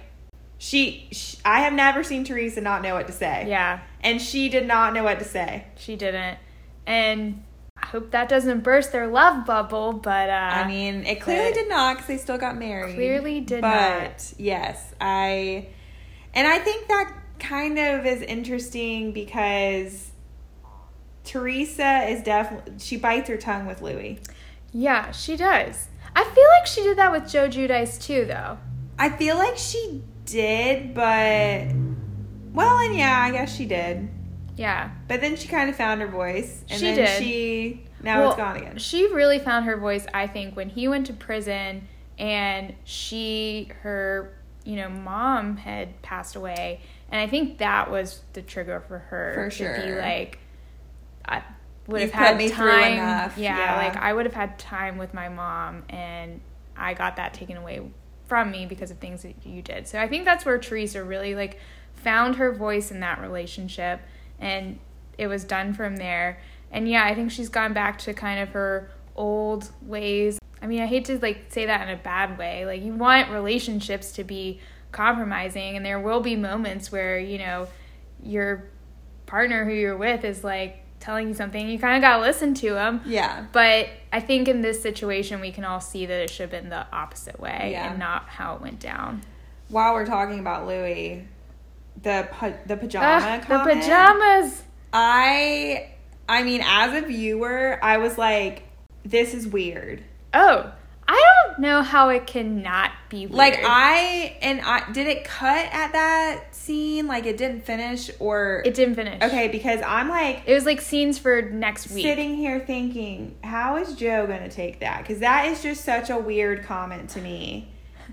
she, she I have never seen Teresa not know what to say. yeah, and she did not know what to say. she didn't, and I hope that doesn't burst their love bubble. But uh, I mean, it clearly did not because they still got married. Clearly did but not. yes, I, and I think that kind of is interesting because Teresa is definitely she bites her tongue with Louis. yeah, she does. I feel like she did that with Joe Giudice too, though. I feel like she did, but well, and yeah, I guess she did. Yeah. But then she kind of found her voice, and She then did. she now Well, it's gone again. She really found her voice, I think, when he went to prison and she, her, you know, mom had passed away. And I think that was the trigger for her For to be sure. like, I would have had me time. enough, Yeah, yeah. like I would have had time with my mom, and I got that taken away from me because of things that you did. So I think that's where Teresa really like found her voice in that relationship, and it was done from there. And yeah, I think she's gone back to kind of her old ways. I mean, I hate to like say that in a bad way. Like you want relationships to be compromising and there will be moments where, you know, your partner who you're with is like telling you something, you kind of got to listen to them. Yeah. But I think in this situation, we can all see that it should have been the opposite way Yeah. and not how it went down. While we're talking about Louis, the pa- the pajama Ugh, the pajamas. I I mean, as a viewer, I was like, this is weird. Oh, I don't know how it cannot be weird. Like I and I did it cut at that scene? Like it didn't finish or it didn't finish. Okay, because I'm like It was like scenes for next week. sitting here thinking, how is Joe to take that? Because that is just such a weird comment to me.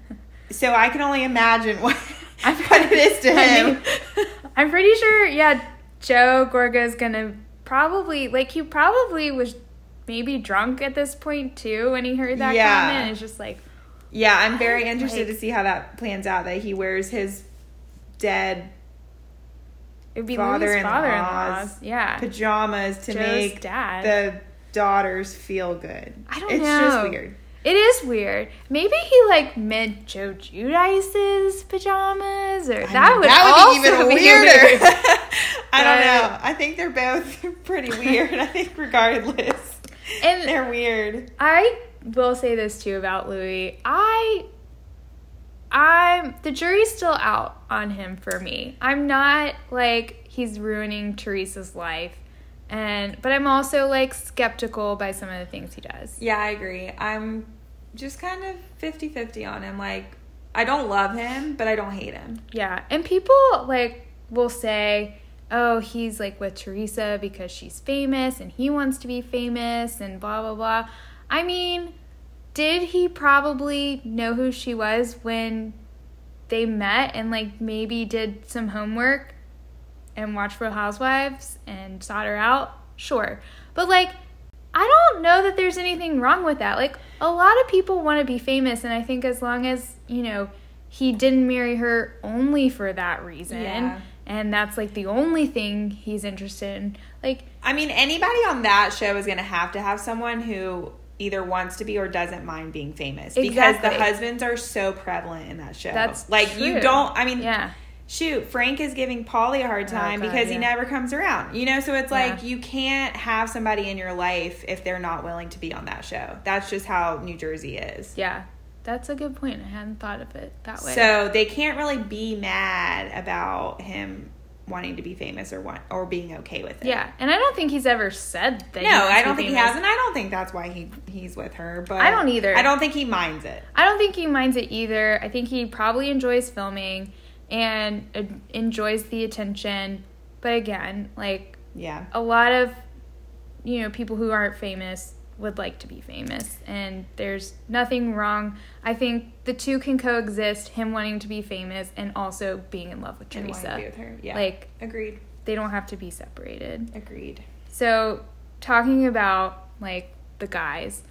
So I can only imagine what, I'm what it is to I him. mean, I'm pretty sure, yeah, Joe Gorga's gonna probably, like, he probably was maybe drunk at this point too when he heard that Yeah. comment. It's just like, Yeah, I'm very interested like- to see how that plans out. That he wears his dead it would be Father-in-law's father-in-law's. Yeah. pajamas to Joe's make dad. the daughters feel good. I don't it's know. just weird. It is weird. Maybe he like meant Joe Giudice's pajamas, or that would that also would be even be weirder. weird. I don't know. I think they're both pretty weird. I think regardless, And they're weird. I will say this too about Louis. I I'm the jury's still out on him for me. I'm not like he's ruining Teresa's life. And but I'm also like skeptical by some of the things he does. Yeah, I agree. I'm just kind of 50-50 on him. Like I don't love him, but I don't hate him. Yeah. And people like will say, "Oh, he's like with Teresa because she's famous and he wants to be famous and blah blah blah." I mean, did he probably know who she was when they met and like maybe did some homework and watched Real Housewives and sought her out? Sure. But like I don't know that there's anything wrong with that. Like a lot of people want to be famous and I think as long as, you know, he didn't marry her only for that reason Yeah. and that's like the only thing he's interested in. Like I mean, anybody on that show is going to have to have someone who either wants to be or doesn't mind being famous because the husbands are so prevalent in that show. That's like you don't. I mean, yeah. shoot, Frank is giving Paulie a hard Oh, time God, because he never comes around. You know, so it's like you can't have somebody in your life if they're not willing to be on that show. That's just how New Jersey is. Yeah. That's a good point. I hadn't thought of it that way. So they can't really be mad about him wanting to be famous or want or being okay with it. yeah, and I don't think he's ever said that. No, I don't think he has, and I don't think that's why he he's with her. But I don't either. I don't think he minds it. I don't think he minds it either. I think he probably enjoys filming and uh, enjoys the attention. But again, like Yeah, a lot of you know people who aren't famous would like to be famous and there's nothing wrong. I think the two can coexist, him wanting to be famous and also being in love with and wanting to Teresa. with her. Yeah, Like agreed, they don't have to be separated. agreed. So, talking about like the guys,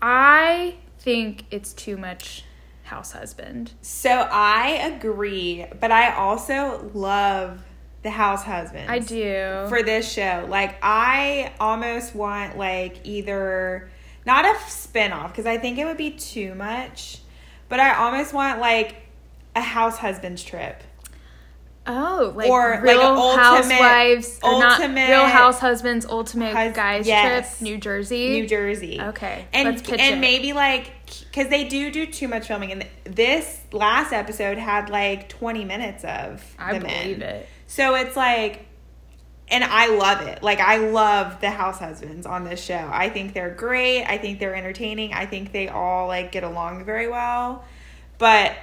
I think it's too much house husband. So I agree, but I also love the house husbands. I do. for this show. Like I almost want like either not a spin-off because I think it would be too much, but I almost want like a house husbands trip. oh, like Or, like, Real ultimate- Housewives ultimate Real House Husbands Ultimate hus- Guys yes. Trip, New Jersey. New Jersey. Okay, And and it. maybe like cuz they do do too much filming and this last episode had like 20 minutes of I the men. believe it. So it's like, and I love it. Like, I love the house husbands on this show. I think they're great. I think they're entertaining. I think they all like get along very well. But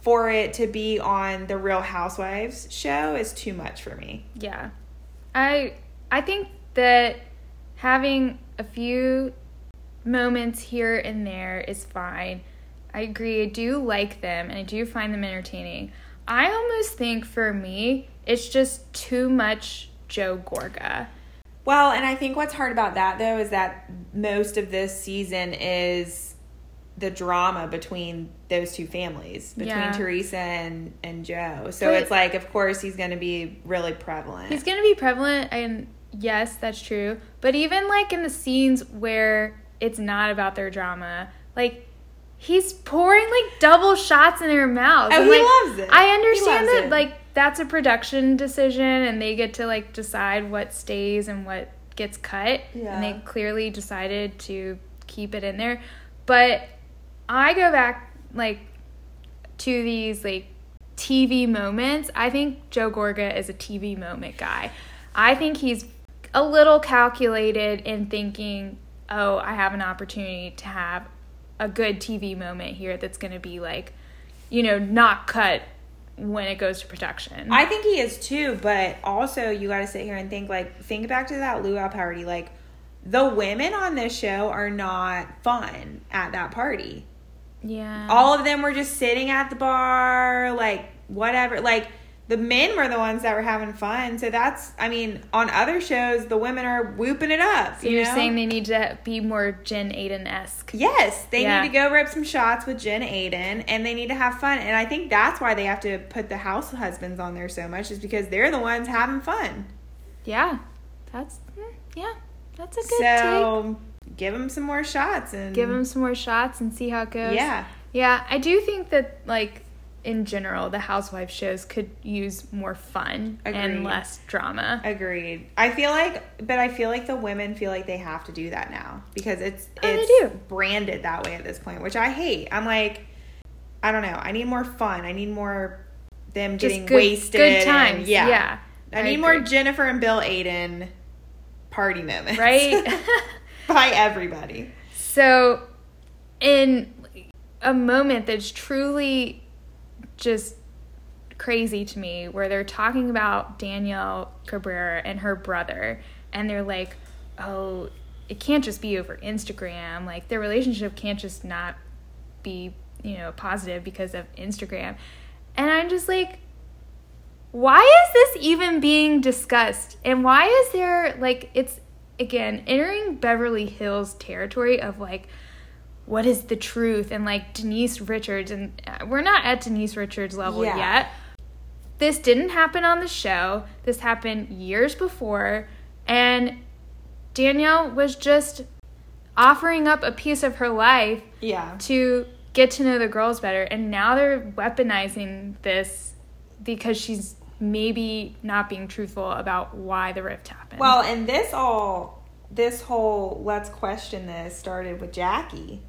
for it to be on the Real Housewives show is too much for me. Yeah, I I think that having a few moments here and there is fine. I agree. I do like them and I do find them entertaining. I almost think for me, it's just too much Joe Gorga. Well, and I think what's hard about that though is that most of this season is the drama between those two families, between Yeah. Teresa and, and Joe. So But- it's like, of course, he's going to be really prevalent. He's going to be prevalent, and yes, that's true. But even like in the scenes where it's not about their drama, like he's pouring like double shots in their mouths. Oh, and, he like, loves it. I understand that it. like that's a production decision, and they get to like decide what stays and what gets cut. Yeah. And they clearly decided to keep it in there. But I go back like to these like TV moments. I think Joe Gorga is a TV moment guy. I think he's a little calculated in thinking, oh, I have an opportunity to have a good TV moment here that's going to be like, you know, not cut when it goes to production. I think he is too, but also you got to sit here and think like think back to that luau party. Like the women on this show are not fun at that party. yeah. All of them were just sitting at the bar, like whatever. Like the men were the ones that were having fun. So that's, I mean, on other shows, the women are whooping it up. so you you're know? saying they need to be more Jen Aydin esque. Yes, they Yeah. need to go rip some shots with Jen Aydin and they need to have fun. And I think that's why they have to put the house husbands on there so much, is because they're the ones having fun. Yeah. That's, mm, yeah, that's a good take. So give them some more shots and Give them some more shots and see how it goes. Yeah, Yeah, I do think that like in general, the housewife shows could use more fun Agreed. and less drama. agreed. I feel like, but I feel like the women feel like they have to do that now because it's Oh, it's branded that way at this point, which I hate. I'm like, I don't know. I need more fun. I need more them Just getting good, wasted. good and- times. yeah, yeah. I, I need more. Jennifer and Bill Aydin party moments, Right? By everybody. so, in a moment that's truly just crazy to me, where they're talking about Danielle Cabral and her brother, and they're like, oh, it can't just be over Instagram. Like, their relationship can't just not be, you know, positive because of Instagram. And I'm just like, why is this even being discussed? And why is there like it's again entering Beverly Hills territory of like what is the truth and like Denise Richards and uh, we're not at Denise Richards level Yeah. yet. This didn't happen on the show. This happened years before and Danielle was just offering up a piece of her life Yeah. to get to know the girls better and now they're weaponizing this because she's maybe not being truthful about why the rift happened. Well, and this all, this whole let's question this started with Jackie.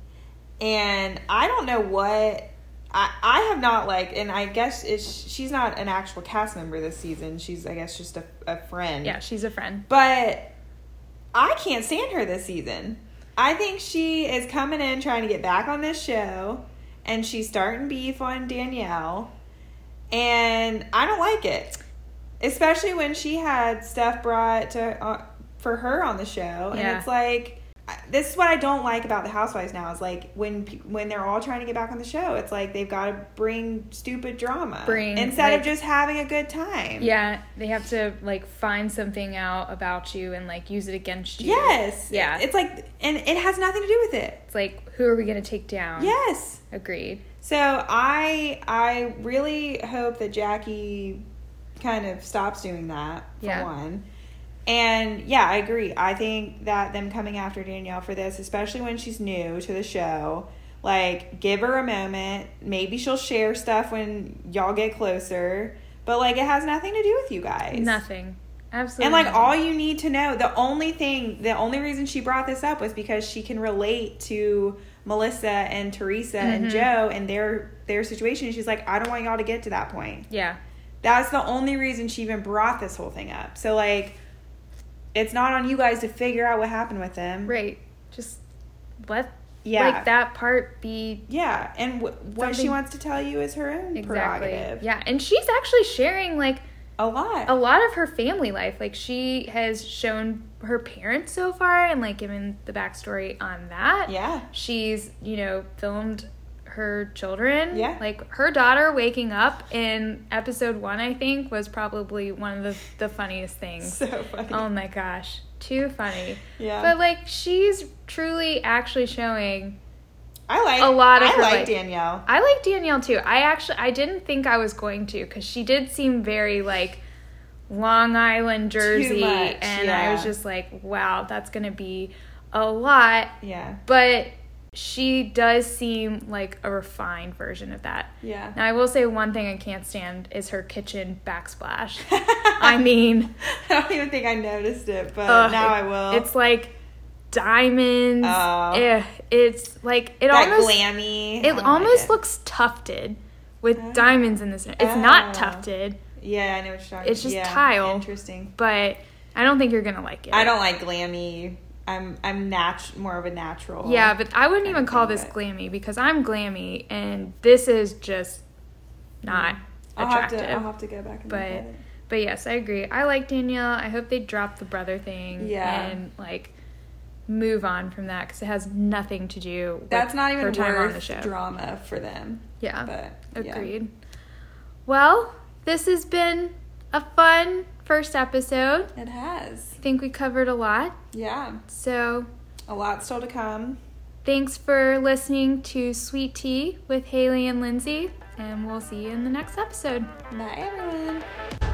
And I don't know what. I, I have not like, and I guess it's, she's not an actual cast member this season. She's, I guess, just a, a friend. yeah, she's a friend. But I can't stand her this season. I think she is coming in trying to get back on this show, and she's starting beef on Danielle, and I don't like it. Especially when she had stuff brought to uh, for her on the show, and Yeah. it's like this is what I don't like about the Housewives now is like when when they're all trying to get back on the show, it's like they've got to bring stupid drama Bring, instead like- of just having a good time. Yeah, they have to like find something out about you and like use it against you. Yes. Yeah. It's like, and it has nothing to do with it. It's like who are we going to take down? Yes. Agreed. So I I really hope that Jackie kind of stops doing that for Yeah. one. And yeah, I agree. I think that them coming after Danielle for this, especially when she's new to the show, like give her a moment. Maybe she'll share stuff when y'all get closer, but like it has nothing to do with you guys. Nothing. Absolutely. And like nothing. all you need to know, the only thing, the only reason she brought this up was because she can relate to Melissa and Teresa and Mhm. Joe and their their situation. She's like, I don't want y'all to get to that point. Yeah. That's the only reason she even brought this whole thing up. So like, it's not on you guys to figure out what happened with them. Right. Just let Yeah. like that part be Yeah, and w- what she wants to tell you is her own exactly. prerogative. Yeah, and she's actually sharing like a lot. a lot of her family life. Like she has shown her parents so far and like given the backstory on that. yeah. She's, you know, filmed her children. Yeah. Like her daughter waking up in episode one, I think, was probably one of the, the funniest things. So funny. Oh my gosh. Too funny. yeah. But like she's truly actually showing I like a lot of I her, like like- Danielle. I like Danielle too. I actually I didn't think I was going to because she did seem very like Long Island Jersey, much, and I was just like, wow, that's gonna be a lot. Yeah. But she does seem like a refined version of that. Yeah. Now I will say one thing I can't stand is her kitchen backsplash. I mean, I don't even think I noticed it, but ugh, now I will. It's like diamonds. Oh. Eh, it's like it that almost glammy. It almost looks tufted with Oh. diamonds in this. It's not Oh. tufted, Yeah, I know what you're talking. It's just yeah, tile. Interesting. but I don't think you're gonna like it. I don't like glammy. I'm I'm nat- more of a natural. Yeah, but I wouldn't even call this glammy because I'm glammy, and this is just not I'll have attractive. to I'll have to go back and But- look at it. But yes, I agree. I like Danielle. I hope they drop the brother thing. Yeah. And like move on from that because it has nothing to do. With That's not even her time worth on the show. drama for them. Yeah. But yeah. Agreed. Well, this has been a fun first episode. It has. I think we covered a lot. Yeah. So A lot still to come. thanks for listening to Sweet Tea with Hailey and Lindsey, and we'll see you in the next episode. Bye everyone.